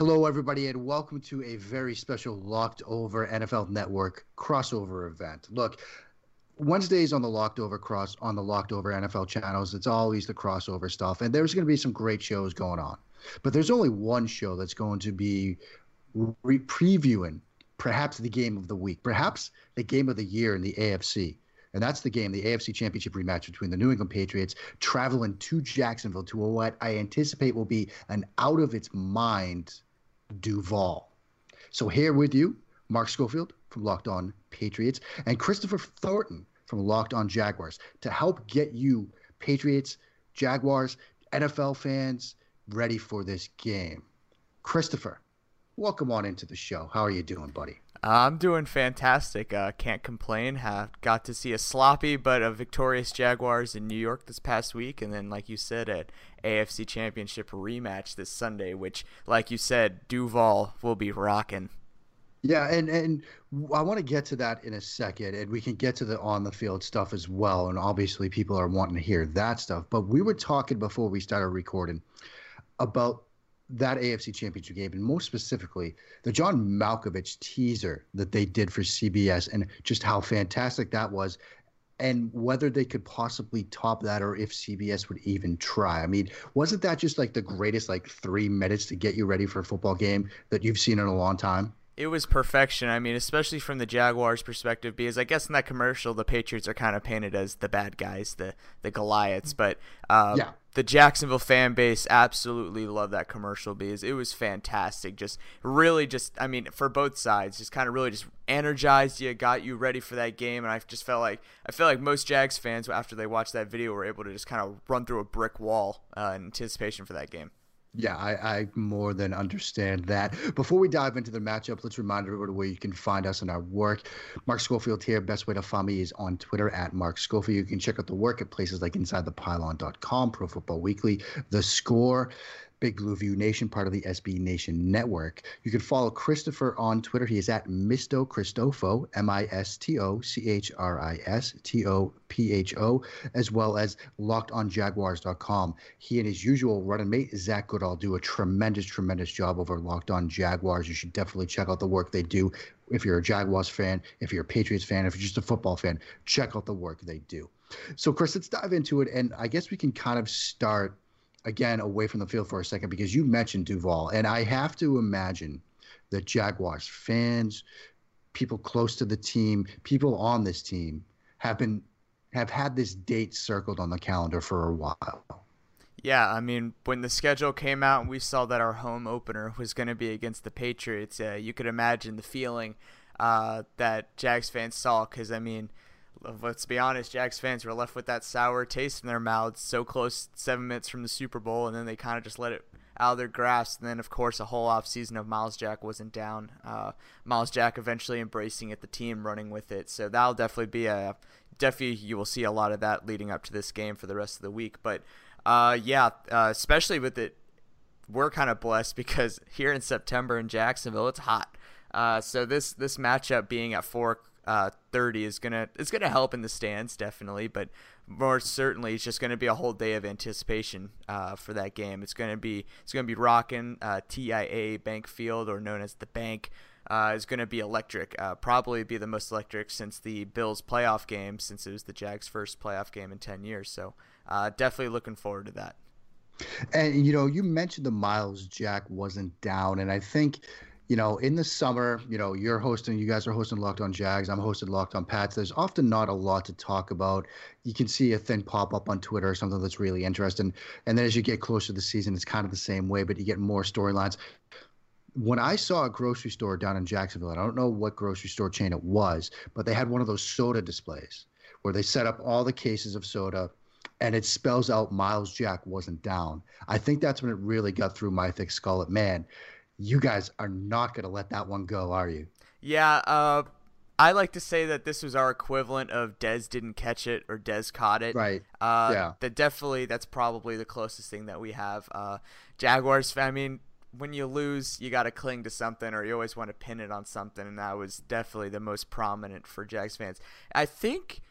Hello, everybody, and welcome to a very special Locked Over NFL Network crossover event. Look, Wednesdays on the Locked Over cross on the Locked Over NFL channels, it's always the crossover stuff, and there's going to be some great shows going on. But there's only one show that's going to be re- previewing perhaps the game of the week, perhaps the game of the year in the AFC. And that's the game, the AFC Championship rematch between the New England Patriots traveling to Jacksonville to what I anticipate will be an out of its mind Duval. So here with you, Mark Schofield from Locked On Patriots and Christopher Thornton from Locked On Jaguars to help get you Patriots, Jaguars, NFL fans ready for this game. Christopher, welcome on into the show. How are you doing, buddy? I'm doing fantastic. Uh, can't complain. Have got to see a sloppy but a victorious Jaguars in New York this past week, and then, like you said, an AFC Championship rematch this Sunday, which, like you said, Duval will be rocking. Yeah, and and I want to get to that in a second, and we can get to the on the field stuff as well. And obviously, people are wanting to hear that stuff. But we were talking before we started recording about that AFC Championship game, and most specifically, the John Malkovich teaser that they did for CBS, and just how fantastic that was, and whether they could possibly top that, or if CBS would even try. I mean, wasn't that just like the greatest like three minutes to get you ready for a football game that you've seen in a long time? it was perfection. I mean, especially from the Jaguars' perspective, because I guess in that commercial, the Patriots are kind of painted as the bad guys, the the Goliaths. But uh, yeah. The Jacksonville fan base absolutely loved that commercial because it was fantastic. Just really, just I mean, for both sides, just kind of really just energized you, got you ready for that game. And I just felt like I feel like most Jags fans after they watched that video were able to just kind of run through a brick wall uh, in anticipation for that game. Yeah, I, I, more than understand that. Before we dive into the matchup, let's remind everybody where you can find us and our work. Mark Schofield here. Best way to find me is on Twitter at Mark Schofield. You can check out the work at places like InsideThePylon.com, Pro Football Weekly, The Score. Big Blue View Nation, part of the SB Nation network. You can follow Christopher on Twitter. He is at Misto Christopho, M I S T O C H R I S T O P H O, as well as lockedonjaguars.com. He and his usual running mate, Zach Goodall, do a tremendous, tremendous job over Locked On Jaguars. You should definitely check out the work they do. If you're a Jaguars fan, if you're a Patriots fan, if you're just a football fan, check out the work they do. So, Chris, let's dive into it. And I guess we can kind of start again away from the field for a second because you mentioned Duval, and I have to imagine that Jaguars fans, people close to the team, people on this team have been have had this date circled on the calendar for a while. Yeah, I mean, when the schedule came out and we saw that our home opener was going to be against the Patriots, uh, you could imagine the feeling uh, that Jags fans saw. Because I mean, let's be honest, Jags fans were left with that sour taste in their mouths so close seven minutes from the Super Bowl, and then they kind of just let it out of their grasp. And then, of course, a whole off season of Myles Jack wasn't down. Uh, Myles Jack eventually embracing it, the team running with it. So that'll definitely be a definitely you will see a lot of that leading up to this game for the rest of the week. But uh, yeah, uh, especially with it, we're kind of blessed because here in September in Jacksonville, it's hot. Uh, so this this matchup being at four uh, 30 is gonna it's gonna help in the stands definitely, but more certainly it's just gonna be a whole day of anticipation uh, for that game. It's gonna be it's gonna be rocking uh, TIAA Bank Field or known as the Bank. Uh, is going to be electric. Uh, probably be the most electric since the Bills playoff game, since it was the Jags' first playoff game in 10 years. So uh, definitely looking forward to that. And you know, you mentioned the Myles Jack wasn't down, and I think you know, in the summer, you know, you're hosting, you guys are hosting Locked On Jags. I'm hosting Locked On Pats. There's often not a lot to talk about. You can see a thing pop up on Twitter or something that's really interesting. And then as you get closer to the season, it's kind of the same way, but you get more storylines. When I saw a grocery store down in Jacksonville, I don't know what grocery store chain it was, but they had one of those soda displays where they set up all the cases of soda and it spells out Myles Jack wasn't down. I think that's when it really got through my thick skull. At Man, you guys are not going to let that one go, are you? Yeah, uh, I like to say that this was our equivalent of Dez didn't catch it or Dez caught it. Right. Uh, yeah. That definitely that's probably the closest thing that we have. Uh, Jaguars. I mean, when you lose, you got to cling to something, or you always want to pin it on something, and that was definitely the most prominent for Jags fans. I think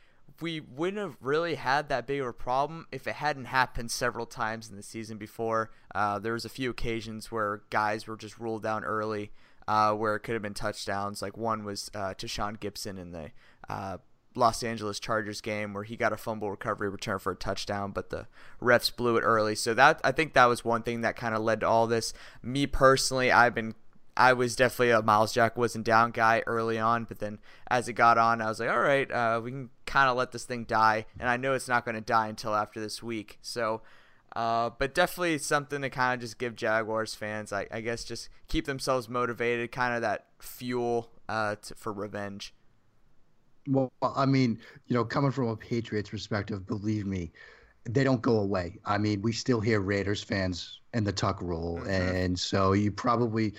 we wouldn't have really had that big of a problem if it hadn't happened several times in the season before. Uh, there was a few occasions where guys were just ruled down early, uh, where it could have been touchdowns. Like one was uh, Sean Gibson in the uh, Los Angeles Chargers game where he got a fumble recovery return for a touchdown, but the refs blew it early. So that I think that was one thing that kind of led to all this. Me personally, I've been I was definitely a Myles Jack wasn't down guy early on, but then as it got on, I was like, all right, uh, we can kind of let this thing die, and I know it's not going to die until after this week. So, uh, but definitely something to kind of just give Jaguars fans, I, I, guess, just keep themselves motivated, kind of that fuel uh, to, for revenge. Well, I mean, you know, coming from a Patriots perspective, believe me, they don't go away. I mean, we still hear Raiders fans in the tuck rule, mm-hmm. and so you probably,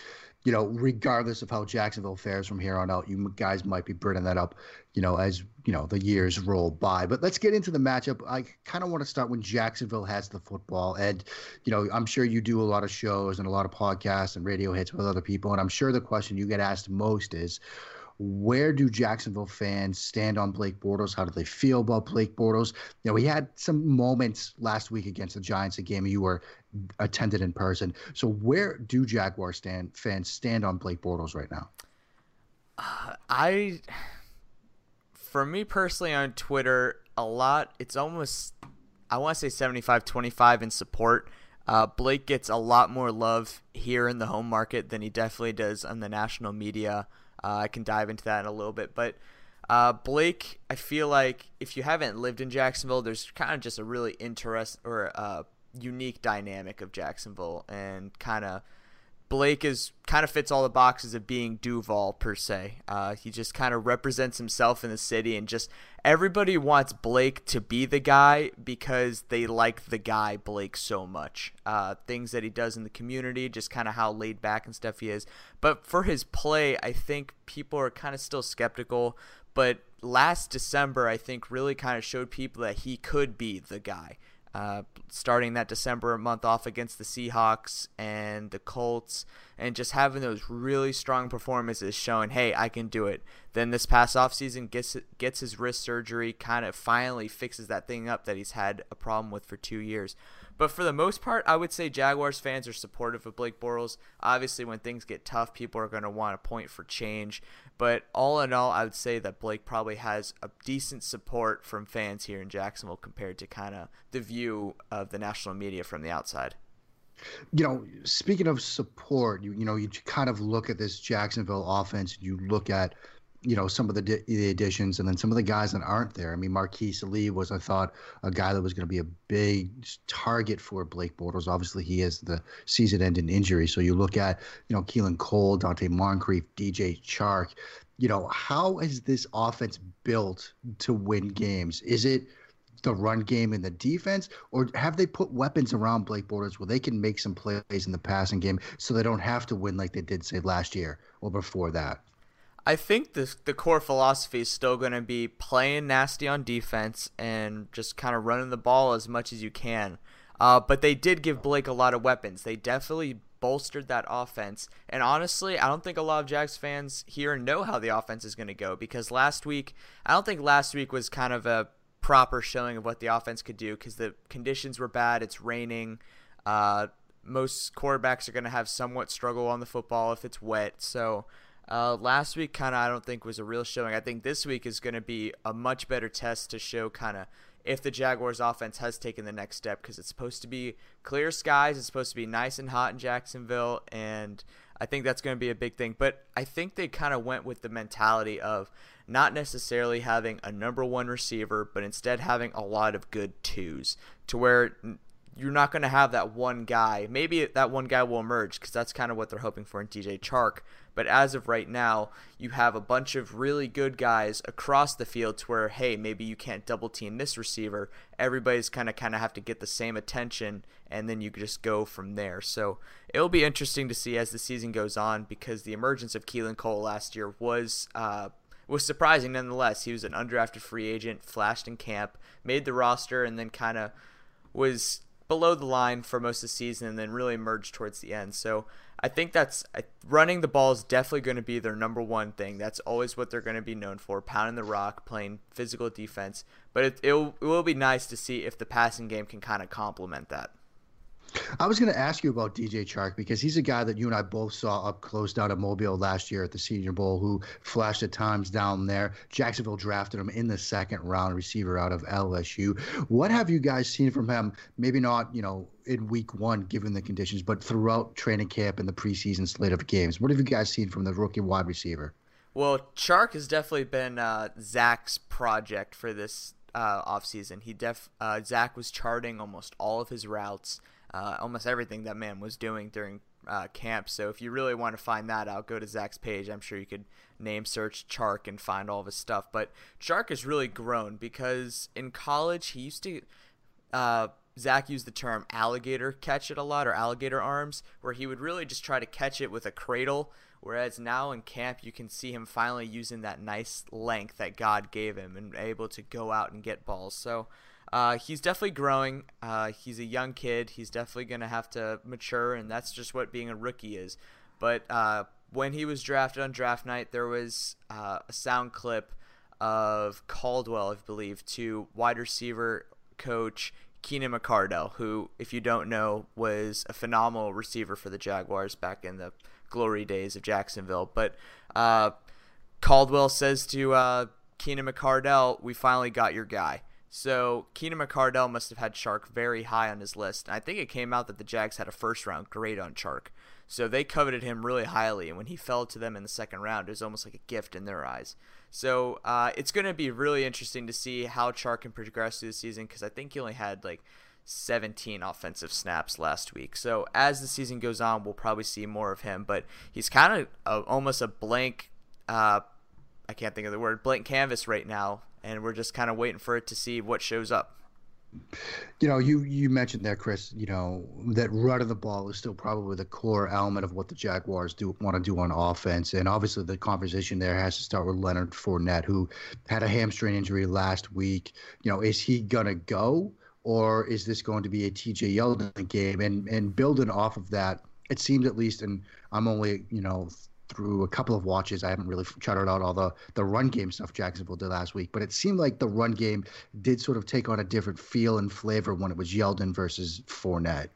you know, regardless of how Jacksonville fares from here on out, you guys might be bringing that up, you know, as you know the years roll by. But let's get into the matchup. I kind of want to start when Jacksonville has the football, and you know, I'm sure you do a lot of shows and a lot of podcasts and radio hits with other people, and I'm sure the question you get asked most is where do Jacksonville fans stand on Blake Bortles? How do they feel about Blake Bortles? You know, we had some moments last week against the Giants, a game you were attended in person. So where do Jaguar stand fans stand on Blake Bortles right now? Uh, I, for me personally on Twitter, a lot. It's almost I want to say 75-25 in support. Uh, Blake gets a lot more love here in the home market than he definitely does on the national media. Uh, I can dive into that in a little bit, but uh, Blake, I feel like if you haven't lived in Jacksonville, there's kind of just a really interest or uh, unique dynamic of Jacksonville, and kind of Blake is kind of fits all the boxes of being Duval per se. Uh, he just kind of represents himself in the city, and just everybody wants Blake to be the guy because they like the guy Blake so much. Uh, things that he does in the community, just kind of how laid back and stuff he is. But for his play, I think people are kind of still skeptical. But last December, I think really kind of showed people that he could be the guy uh, starting that December month off against the Seahawks and the Colts, and just having those really strong performances showing, hey, I can do it. Then this past offseason gets gets his wrist surgery, kind of finally fixes that thing up that he's had a problem with for two years. But for the most part, I would say Jaguars fans are supportive of Blake Bortles. Obviously, when things get tough, people are going to want a point for change. But all in all, I would say that Blake probably has a decent support from fans here in Jacksonville compared to kind of the view of the national media from the outside. You know, speaking of support, you you know, you kind of look at this Jacksonville offense. You look at you know some of the, the additions and then some of the guys that aren't there. I mean, Marquise Lee was, I thought, a guy that was going to be a big target for Blake Bortles. Obviously, he has the season-ending injury. So you look at, you know, Keelan Cole, Donte Moncrief, DJ Chark. You know, how is this offense built to win games? Is it the run game and the defense, or have they put weapons around Blake Bortles where they can make some plays in the passing game so they don't have to win like they did say last year or before that? I think the the core philosophy is still going to be playing nasty on defense and just kind of running the ball as much as you can. Uh, but they did give Blake a lot of weapons. They definitely bolstered that offense. And honestly, I don't think a lot of Jags fans here know how the offense is going to go because last week, I don't think last week was kind of a proper showing of what the offense could do because the conditions were bad. It's raining. Uh, most quarterbacks are going to have somewhat struggle on the football if it's wet. So uh, last week, kind of, I don't think was a real showing. I think this week is going to be a much better test to show kind of if the Jaguars' offense has taken the next step because it's supposed to be clear skies. It's supposed to be nice and hot in Jacksonville, and I think that's going to be a big thing. But I think they kind of went with the mentality of not necessarily having a number one receiver, but instead having a lot of good twos to where you're not going to have that one guy. Maybe that one guy will emerge because that's kind of what they're hoping for in DJ Chark. But as of right now, you have a bunch of really good guys across the field to where, hey, maybe you can't double team this receiver. Everybody's kind of kind of have to get the same attention, and then you just go from there. So it'll be interesting to see as the season goes on because the emergence of Keelan Cole last year was. Uh, was surprising nonetheless. He was an undrafted free agent, flashed in camp, made the roster, and then kind of was below the line for most of the season and then really emerged towards the end. So I think that's running the ball is definitely going to be their number one thing. That's always what they're going to be known for, pounding the rock, playing physical defense. But it, it, will, it will be nice to see if the passing game can kind of complement that. I was going to ask you about DJ Chark because he's a guy that you and I both saw up close down at Mobile last year at the Senior Bowl who flashed at times down there. Jacksonville drafted him in the second round, receiver out of LSU. What have you guys seen from him? Maybe not, you know, in week one, given the conditions, but throughout training camp and the preseason slate of games. What have you guys seen from the rookie wide receiver? Well, Chark has definitely been uh, Zach's project for this uh, offseason. He def uh, Zach was charting almost all of his routes uh, almost everything that man was doing during uh, camp. So if you really want to find that out, go to Zach's page. I'm sure you could name search Chark and find all of his stuff. But Chark has really grown because in college he used to. Uh, Zach used the term alligator catch it a lot or alligator arms, where he would really just try to catch it with a cradle. Whereas now in camp, you can see him finally using that nice length that God gave him and able to go out and get balls. So uh, he's definitely growing. Uh, he's a young kid. He's definitely going to have to mature, and that's just what being a rookie is. But uh, when he was drafted on draft night, there was uh, a sound clip of Caldwell, I believe, to wide receiver coach Keenan McCardell, who, if you don't know, was a phenomenal receiver for the Jaguars back in the glory days of Jacksonville. But uh, Caldwell says to uh, Keenan McCardell, "We finally got your guy." So Keenan McCardell must have had Chark very high on his list. I think it came out that the Jags had a first round grade on Chark. So they coveted him really highly. And when he fell to them in the second round, it was almost like a gift in their eyes. So uh, it's going to be really interesting to see how Chark can progress through the season because I think he only had like 17 offensive snaps last week. So as the season goes on, we'll probably see more of him. But he's kind of almost a blank. Uh, I can't think of the word blank canvas right now and we're just kind of waiting for it to see what shows up. You know, you you mentioned there, Chris. You know that run of the ball is still probably the core element of what the Jaguars do want to do on offense, and obviously the conversation there has to start with Leonard Fournette, who had a hamstring injury last week. You know, is he gonna go, or is this going to be a TJ Yeldon game? And and building off of that, it seems at least, and I'm only you know through a couple of watches. I haven't really charted out all the the run game stuff Jacksonville did last week, but it seemed like the run game did sort of take on a different feel and flavor when it was Yeldon versus Fournette.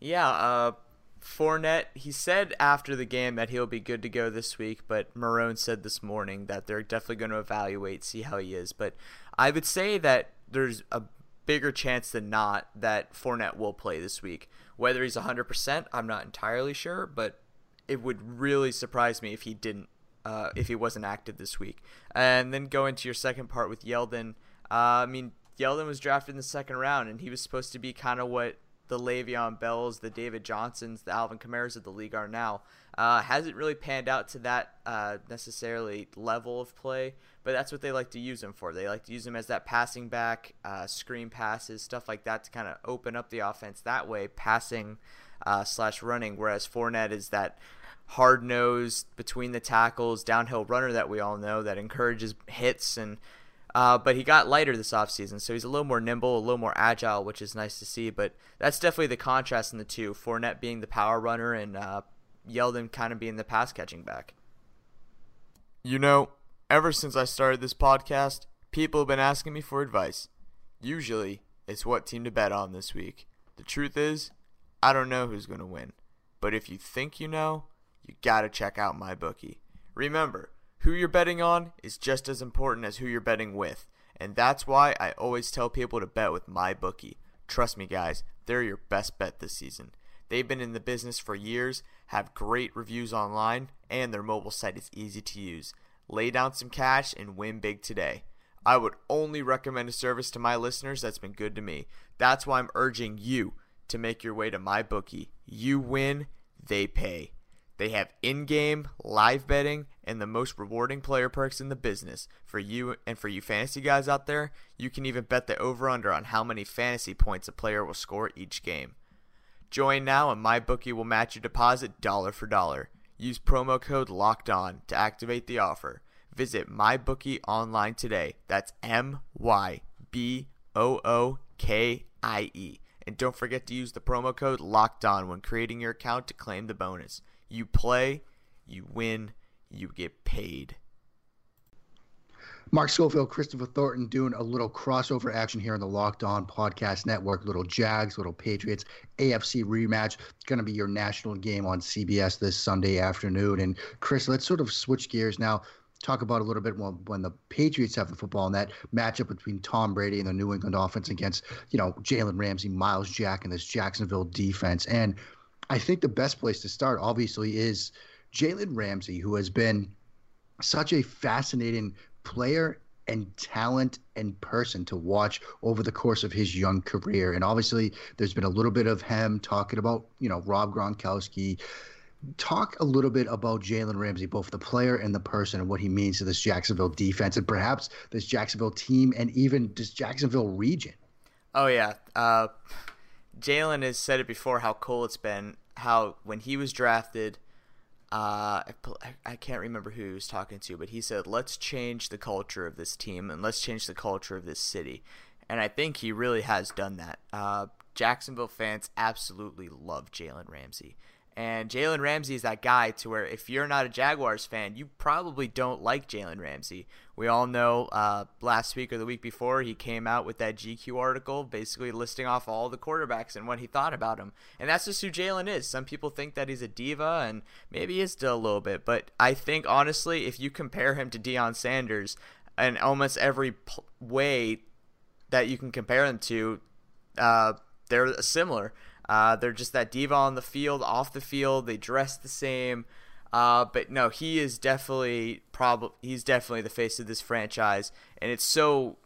Yeah, uh, Fournette. He said after the game that he'll be good to go this week, but Marrone said this morning that they're definitely going to evaluate, see how he is. But I would say that there's a bigger chance than not that Fournette will play this week. Whether he's 100%, I'm not entirely sure, but it would really surprise me if he didn't, uh, if he wasn't active this week. And then go into your second part with Yeldon. Uh, I mean, Yeldon was drafted in the second round, and he was supposed to be kind of what the Le'Veon Bells, the David Johnsons, the Alvin Kamara's of the league are now. Uh, hasn't really panned out to that uh, necessarily level of play, but that's what they like to use him for. They like to use him as that passing back, uh, screen passes, stuff like that to kind of open up the offense that way, passing uh, slash running. Whereas Fournette is that hard nosed between the tackles downhill runner that we all know that encourages hits and uh, but he got lighter this offseason, so he's a little more nimble, a little more agile, which is nice to see. But that's definitely the contrast in the two. Fournette being the power runner and uh, Yeldon kind of being the pass catching back. You know, ever since I started this podcast, people have been asking me for advice. Usually, it's what team to bet on this week. The truth is, I don't know who's going to win. But if you think you know, you gotta check out my bookie. Remember, who you're betting on is just as important as who you're betting with, and that's why I always tell people to bet with my bookie. Trust me, guys, they're your best bet this season. They've been in the business for years, have great reviews online, and their mobile site is easy to use. Lay down some cash and win big today. I would only recommend a service to my listeners that's been good to me. That's why I'm urging you to make your way to my bookie. You win, they pay. They have in game, live betting, and the most rewarding player perks in the business. For you and for you fantasy guys out there, you can even bet the over under on how many fantasy points a player will score each game. Join now and MyBookie will match your deposit dollar for dollar. Use promo code LOCKED ON to activate the offer. Visit MyBookie online today. That's M Y B O O K I E And don't forget to use the promo code Locked On when creating your account to claim the bonus. You play, you win, you get paid. Mark Schofield, Christopher Thornton doing a little crossover action here on the Locked On Podcast Network. Little Jags, little Patriots, AFC rematch. It's going to be your national game on CBS this Sunday afternoon. And Chris, let's sort of switch gears now. Talk about a little bit when, when the Patriots have the football and that matchup between Tom Brady and the New England offense against, you know, Jalen Ramsey, Myles Jack, and this Jacksonville defense. And I think the best place to start, obviously, is Jalen Ramsey, who has been such a fascinating player and talent and person to watch over the course of his young career. And obviously, there's been a little bit of him talking about, you know, Rob Gronkowski. Talk a little bit about Jalen Ramsey, both the player and the person, and what he means to this Jacksonville defense and perhaps this Jacksonville team and even this Jacksonville region. Oh, yeah. Uh, Jalen has said it before how cool it's been, how when he was drafted, uh, I, I can't remember who he was talking to, but he said, let's change the culture of this team and let's change the culture of this city. And I think he really has done that. Uh, Jacksonville fans absolutely love Jalen Ramsey. And Jalen Ramsey is that guy to where if you're not a Jaguars fan, you probably don't like Jalen Ramsey. We all know uh, last week or the week before he came out with that GQ article basically listing off all the quarterbacks and what he thought about them. And that's just who Jalen is. Some people think that he's a diva, and maybe he is still a little bit. But I think, honestly, if you compare him to Deion Sanders in almost every way that you can compare them to, uh, they're similar. Uh, they're just that diva on the field, off the field. They dress the same. Uh, but no, he is definitely prob- He's definitely the face of this franchise, and it's so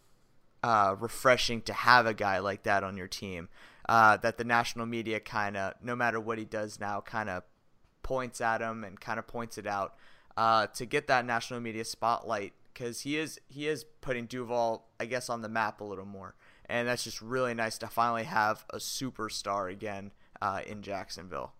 uh, refreshing to have a guy like that on your team. Uh, that the national media kind of, no matter what he does now, kind of points at him and kind of points it out uh, to get that national media spotlight because he is he is putting Duval, I guess, on the map a little more and that's just really nice to finally have a superstar again uh, in Jacksonville.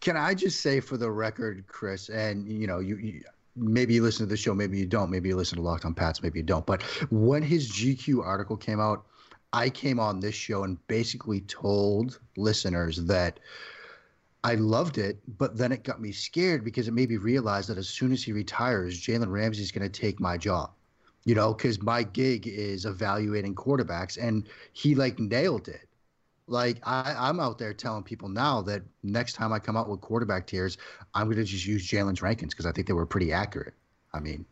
Can I just say for the record, Chris, and you know, you, you maybe you listen to the show, maybe you don't, maybe you listen to Locked on Pats, maybe you don't. But when his GQ article came out, I came on this show and basically told listeners that I loved it, but then it got me scared because it made me realize that as soon as he retires, Jalen Ramsey is going to take my job you know, because my gig is evaluating quarterbacks, and he like nailed it. Like I, I'm out there telling people now that next time I come out with quarterback tiers, I'm going to just use Jalen's rankings because I think they were pretty accurate. I mean,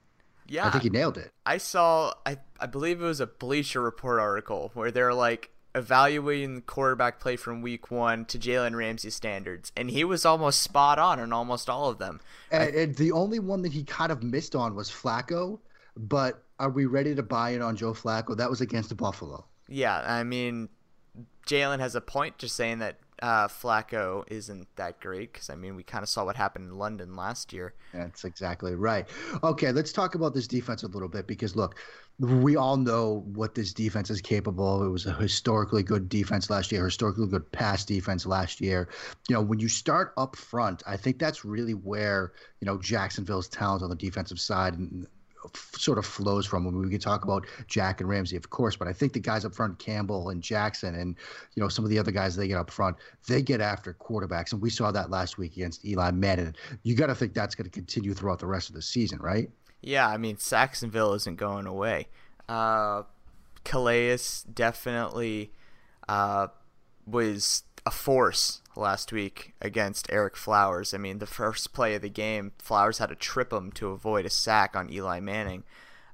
yeah, I think he nailed it. I saw, I, I believe it was a Bleacher Report article where they're like evaluating the quarterback play from week one to Jalen Ramsey standards, and he was almost spot on in almost all of them. And, and the only one that he kind of missed on was Flacco, but are we ready to buy in on Joe Flacco? That was against the Buffalo. Yeah, I mean, Jalen has a point just saying that uh, Flacco isn't that great because I mean we kind of saw what happened in London last year. That's exactly right. Okay, let's talk about this defense a little bit because look, we all know what this defense is capable of. It was a historically good defense last year, historically good pass defense last year. You know, when you start up front, I think that's really where you know Jacksonville's talent on the defensive side and sort of flows from. When we can talk about Jack and Ramsey, of course, but I think the guys up front, Campbell and Jackson, and you know some of the other guys they get up front, they get after quarterbacks, and we saw that last week against Eli Manning. You got to think that's going to continue throughout the rest of the season, right? Yeah, I mean Sacksonville isn't going away. Uh, Calais definitely uh, was a force last week against Ereck Flowers. I mean, the first play of the game, Flowers had to trip him to avoid a sack on Eli Manning.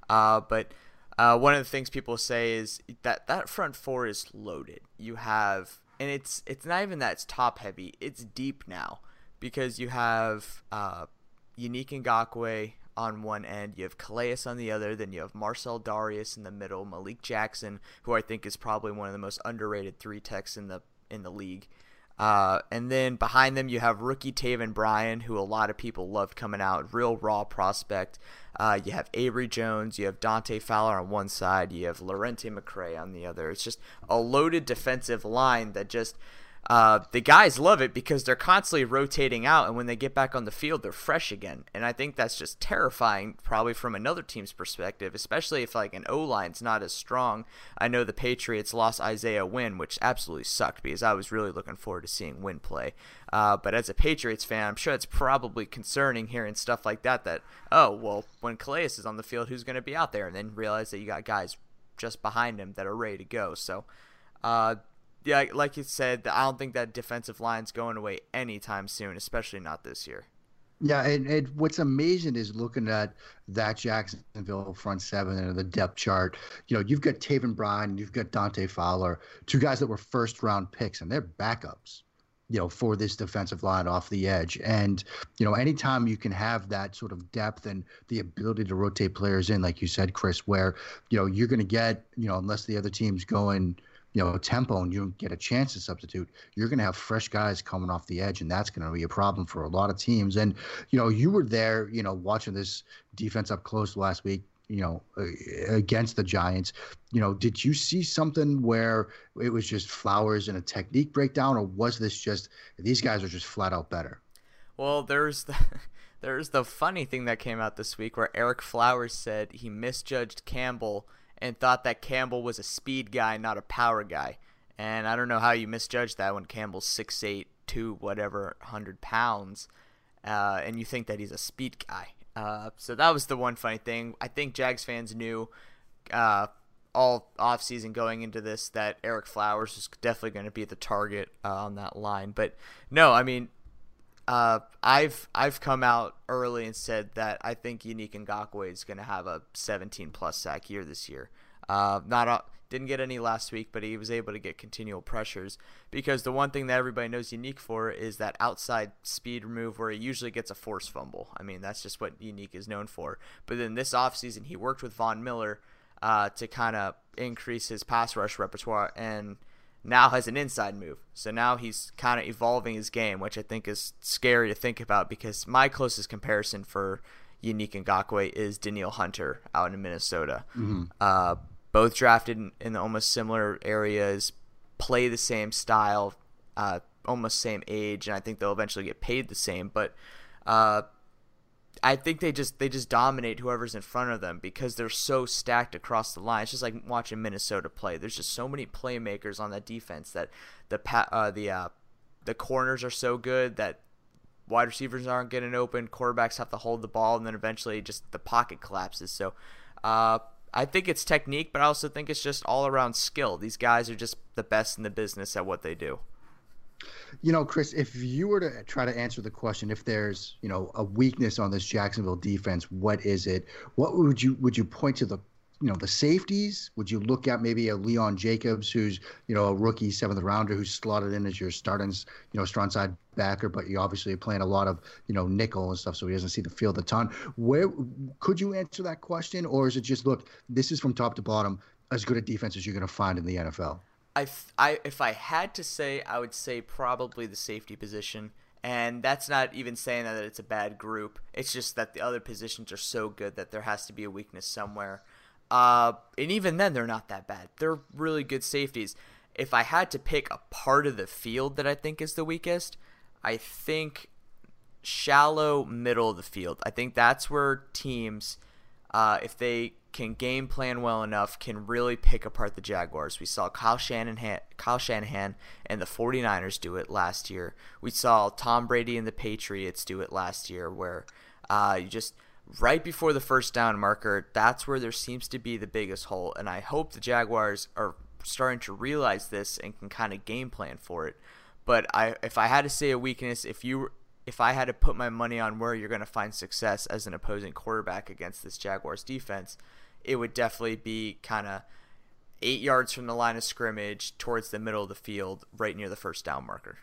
Uh, but uh, one of the things people say is that that front four is loaded. You have, and it's it's not even that it's top heavy; it's deep now because you have uh, Yannick Ngakoue on one end, you have Calais on the other, then you have Marcell Dareus in the middle, Malik Jackson, who I think is probably one of the most underrated three techs in the in the league. Uh, and then behind them, you have rookie Taven Bryan, who a lot of people loved coming out, real raw prospect. Uh, you have Abry Jones, you have Dante Fowler on one side, you have Lerentee McCray on the other. It's just a loaded defensive line that just uh, the guys love it because they're constantly rotating out, and when they get back on the field, they're fresh again. And I think that's just terrifying, probably from another team's perspective, especially if like an O line's not as strong. I know the Patriots lost Isaiah Wynn, which absolutely sucked because I was really looking forward to seeing Wynn play. Uh, but as a Patriots fan, I'm sure it's probably concerning hearing stuff like that. That oh well, when Calais is on the field, who's going to be out there? And then realize that you got guys just behind him that are ready to go. So. Uh, yeah, like you said, I don't think that defensive line's going away anytime soon, especially not this year. Yeah, and, and what's amazing is looking at that Jacksonville front seven and the depth chart. You know, you've got Taven Bryan, you've got Dante Fowler, two guys that were first round picks, and they're backups. You know, for this defensive line off the edge, and you know, anytime you can have that sort of depth and the ability to rotate players in, like you said, Chris, where you know you're going to get, you know, unless the other team's going you know tempo and you don't get a chance to substitute, you're going to have fresh guys coming off the edge, and that's going to be a problem for a lot of teams. And you know, you were there, you know, watching this defense up close last week. You know, against the Giants, you know, did you see something where it was just Flowers and a technique breakdown, or was this just these guys are just flat out better? Well, there's the there's the funny thing that came out this week where Ereck Flowers said he misjudged Campbell and thought that Campbell was a speed guy, not a power guy. And I don't know how you misjudge that when Campbell's six eight, two whatever, hundred pounds, uh, and you think that he's a speed guy. Uh, so that was the one funny thing. I think Jags fans knew uh, all offseason going into this that Ereck Flowers was definitely going to be the target uh, on that line. But no, I mean uh, I've I've come out early and said that I think Yannick Ngakoue is going to have a 17 plus sack year this year. Uh, not a, didn't get any last week, but he was able to get continual pressures because the one thing that everybody knows Unique for is that outside speed move where he usually gets a force fumble. I mean that's just what Unique is known for. But then this offseason he worked with Von Miller uh, to kind of increase his pass rush repertoire and now has an inside move. So now he's kind of evolving his game, which I think is scary to think about because my closest comparison for Yannick Ngakoue is Danielle Hunter out in Minnesota. Mm-hmm. Uh, both drafted in, in, almost similar areas, play the same style, uh, almost same age, and I think they'll eventually get paid the same. But uh, I think they just they just dominate whoever's in front of them because they're so stacked across the line. It's just like watching Minnesota play. There's just so many playmakers on that defense that the uh, the uh, the corners are so good that wide receivers aren't getting open. Quarterbacks have to hold the ball, and then eventually just the pocket collapses. So. Uh, I think it's technique, but I also think it's just all around skill. These guys are just the best in the business at what they do. You know, Chris, if you were to try to answer the question, if there's you know a weakness on this Jacksonville defense, what is it? What would you would you point to the you know the safeties? Would you look at maybe a Leon Jacobs, who's you know a rookie seventh rounder, who's slotted in as your starting you know strong side backer, but you obviously playing a lot of you know nickel and stuff, so he doesn't see the field a ton. Where could you answer that question, or is it just look, this is from top to bottom as good a defense as you're going to find in the NFL? I, I if I had to say, I would say probably the safety position. And that's not even saying that it's a bad group. It's just that the other positions are so good that there has to be a weakness somewhere. Uh, and even then, they're not that bad. They're really good safeties. If I had to pick a part of the field that I think is the weakest, I think shallow middle of the field. I think that's where teams, uh, if they can game plan well enough, can really pick apart the Jaguars. We saw Kyle Shanahan, Kyle Shanahan and the 49ers do it last year. We saw Tom Brady and the Patriots do it last year, where uh, you just right before the first down marker, that's where there seems to be the biggest hole. And I hope the Jaguars are starting to realize this and can kind of game plan for it. But I, if I had to say a weakness, if you if I had to put my money on where you're going to find success as an opposing quarterback against this Jaguars defense, it would definitely be kind of eight yards from the line of scrimmage towards the middle of the field, right near the first down marker.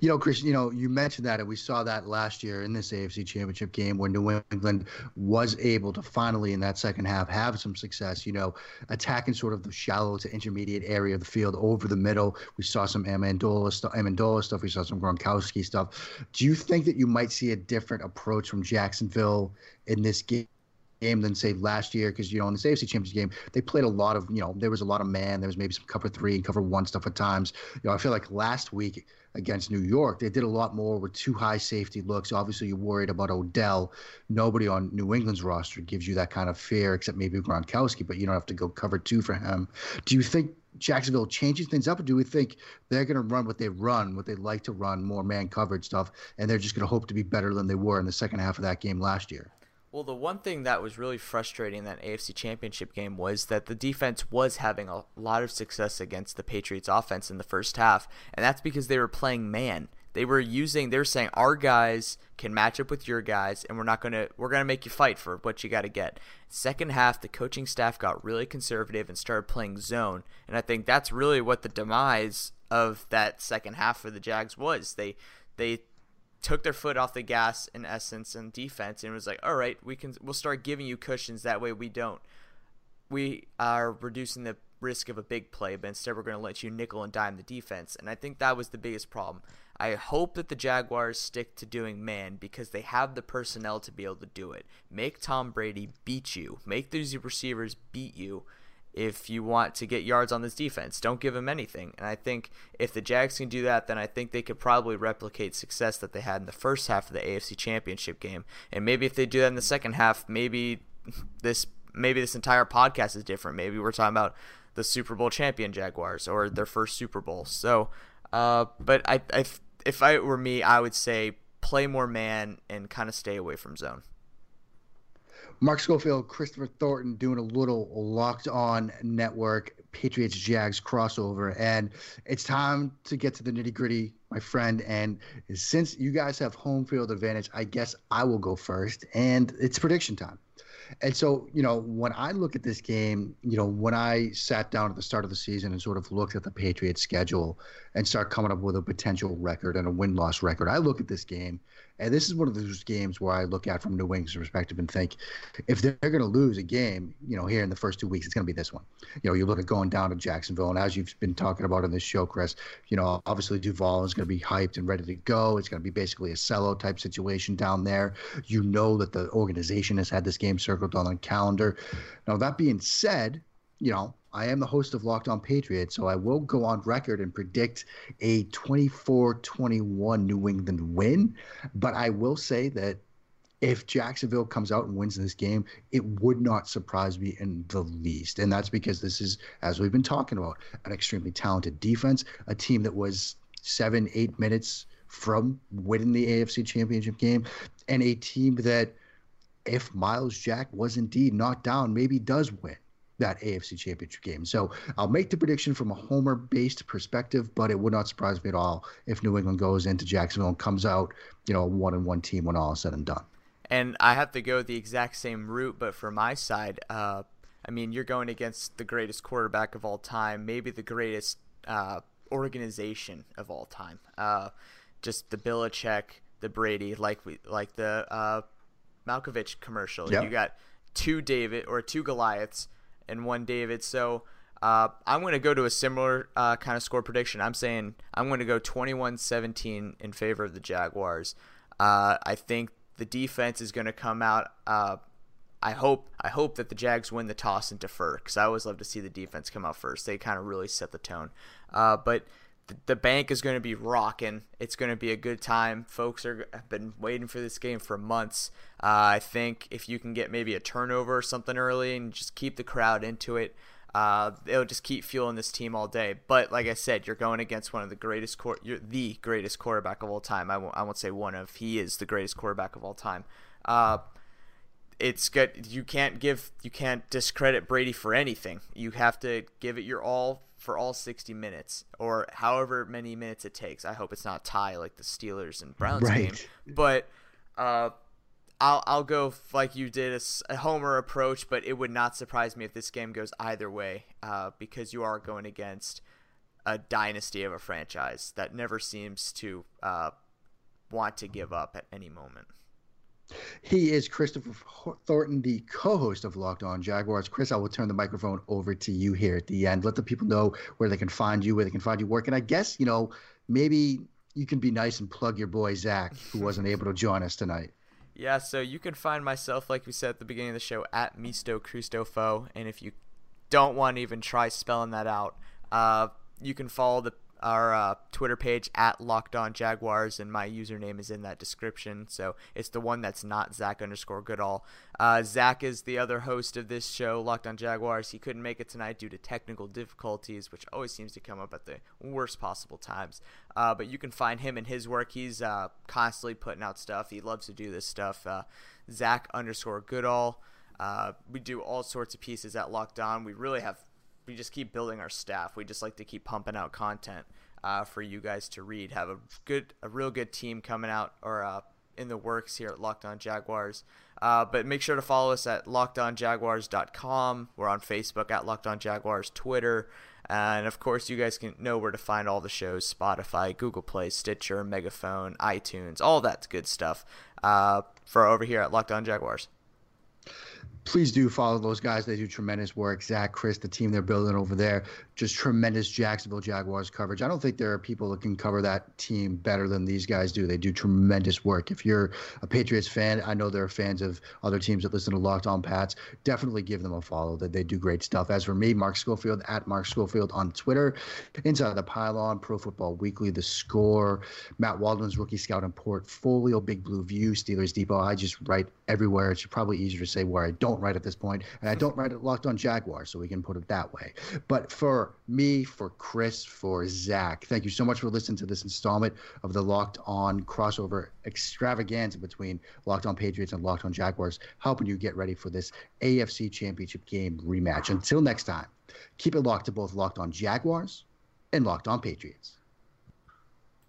You know, Chris, you know, you mentioned that, and we saw that last year in this AFC Championship game where New England was able to finally, in that second half, have some success. You know, attacking sort of the shallow to intermediate area of the field over the middle. We saw some Amendola. Amendola stuff. We saw some Gronkowski stuff. Do you think that you might see a different approach from Jacksonville in this game? Game than say last year because you know in the AFC Championship game they played a lot of you know there was a lot of man there was maybe some cover three and cover one stuff at times. You know I feel like last week against New York they did a lot more with two high safety looks. Obviously you're worried about Odell. Nobody on New England's roster gives you that kind of fear except maybe Gronkowski but you don't have to go cover two for him. Do you think Jacksonville changes things up, or do we think they're going to run what they run, what they like to run, more man coverage stuff, and they're just going to hope to be better than they were in the second half of that game last year? Well, the one thing that was really frustrating in that AFC Championship game was that the defense was having a lot of success against the Patriots offense in the first half, and that's because they were playing man. They were using they were saying our guys can match up with your guys and we're not going to we're going to make you fight for what you got to get. Second half the coaching staff got really conservative and started playing zone, and I think that's really what the demise of that second half for the Jags was. They they took their foot off the gas in essence in defense and was like, all right, we can we'll start giving you cushions that way we don't. We are reducing the risk of a big play, but instead we're going to let you nickel and dime the defense. And I think that was the biggest problem. I hope that the Jaguars stick to doing man because they have the personnel to be able to do it. Make Tom Brady beat you. Make these receivers beat you if you want to get yards on this defense. Don't give them anything. And I think if the Jags can do that, then I think they could probably replicate success that they had in the first half of the AFC Championship game. And maybe if they do that in the second half, maybe this maybe this entire podcast is different. Maybe we're talking about the Super Bowl champion Jaguars or their first Super Bowl. So, uh, but I, I if I were me, I would say play more man and kind of stay away from zone. Mark Schofield, Christopher Thornton doing a little locked on network Patriots Jags crossover. And it's time to get to the nitty gritty, my friend. And since you guys have home field advantage, I guess I will go first. And it's prediction time. And so, you know, when I look at this game, you know, when I sat down at the start of the season and sort of looked at the Patriots schedule and start coming up with a potential record and a win loss record, I look at this game and this is one of those games where I look at from New England's perspective and think, if they're going to lose a game, you know, here in the first two weeks, it's going to be this one. You know, you look at going down to Jacksonville, and as you've been talking about in this show, Chris, you know, obviously Duval is going to be hyped and ready to go. It's going to be basically a sellout type situation down there. You know that the organization has had this game circled on the calendar. Now, that being said, you know, I am the host of Locked On Patriots, so I will go on record and predict a 24 21 New England win. But I will say that if Jacksonville comes out and wins this game, it would not surprise me in the least. And that's because this is, as we've been talking about, an extremely talented defense, a team that was seven, eight minutes from winning the AFC Championship game, and a team that, if Myles Jack was indeed knocked down, maybe does win that AFC Championship game. So I'll make the prediction from a homer based perspective, but it would not surprise me at all if New England goes into Jacksonville and comes out, you know, one and one team when all is said and done. And I have to go the exact same route, but for my side, uh, I mean, you're going against the greatest quarterback of all time, maybe the greatest uh, organization of all time. Uh, just the Belichick, the Brady, like we like the uh, Malkovich commercial. Yep. You got two David or two Goliaths and one David. So uh, I'm going to go to a similar uh, kind of score prediction. I'm saying I'm going to go 21-17 in favor of the Jaguars. Uh, I think the defense is going to come out. Uh, I hope I hope that the Jags win the toss and defer because I always love to see the defense come out first. They kind of really set the tone. Uh, but the, bank is going to be rocking. It's going to be a good time. Folks are have been waiting for this game for months. Uh, I think if you can get maybe a turnover or something early and just keep the crowd into it, uh, it'll just keep fueling this team all day. But like I said, you're going against one of the greatest, core, you're the greatest quarterback of all time. I won't, I won't say one of. He is the greatest quarterback of all time. Uh, it's good. You can't give, you can't discredit Brady for anything. You have to give it your all for all 60 minutes or however many minutes it takes. I hope it's not tie like the Steelers and Browns right. game, but uh, I'll I'll go like you did a, a, homer approach, but it would not surprise me if this game goes either way uh, because you are going against a dynasty of a franchise that never seems to uh, want to give up at any moment. He is Christopher Thornton, the co-host of Locked On Jaguars. Chris, I will turn the microphone over to you here at the end. Let the people know where they can find you, where they can find you work, and I guess you know maybe you can be nice and plug your boy Zach, who wasn't able to join us tonight. Yeah, so you can find myself, like we said at the beginning of the show, at Misto Cristofo. And if you don't want to even try spelling that out, uh, you can follow the our uh, Twitter page at Locked On Jaguars, and my username is in that description. So it's the one that's not Zach underscore Goodall. Uh, Zach is the other host of this show, Locked On Jaguars. He couldn't make it tonight due to technical difficulties, which always seems to come up at the worst possible times. Uh, but you can find him and his work. He's uh, constantly putting out stuff. He loves to do this stuff. Uh, Zach underscore Goodall. Uh, we do all sorts of pieces at Locked On. We really have we just keep building our staff. We just like to keep pumping out content uh, for you guys to read. Have a good, a real good team coming out or uh, in the works here at Locked On Jaguars. Uh, but make sure to follow us at lockedonjaguars.com. We're on Facebook at Locked On Jaguars, Twitter, and of course, you guys can know where to find all the shows: Spotify, Google Play, Stitcher, Megaphone, iTunes, all that good stuff. Uh, for over here at Locked On Jaguars please do follow those guys. They do tremendous work. Zach, Chris, the team they're building over there, just tremendous Jacksonville Jaguars coverage. I don't think there are people that can cover that team better than these guys do. They do tremendous work. If you're a Patriots fan, I know there are fans of other teams that listen to Locked On Pats. Definitely give them a follow. That they do great stuff. As for me, Mark Schofield at Mark Schofield on Twitter, Inside the Pylon, Pro Football Weekly, The Score, Matt Waldman's Rookie Scouting Portfolio, Big Blue View, Steelers Depot. I just write everywhere. It's probably easier to say where I don't write at this point, and I don't write it Locked On Jaguars, so we can put it that way. But for me, for Chris, for Zach, thank you so much for listening to this installment of the Locked On crossover extravaganza between Locked On Patriots and Locked On Jaguars, helping you get ready for this AFC Championship game rematch. Until next time, keep it locked to both Locked On Jaguars and Locked On Patriots.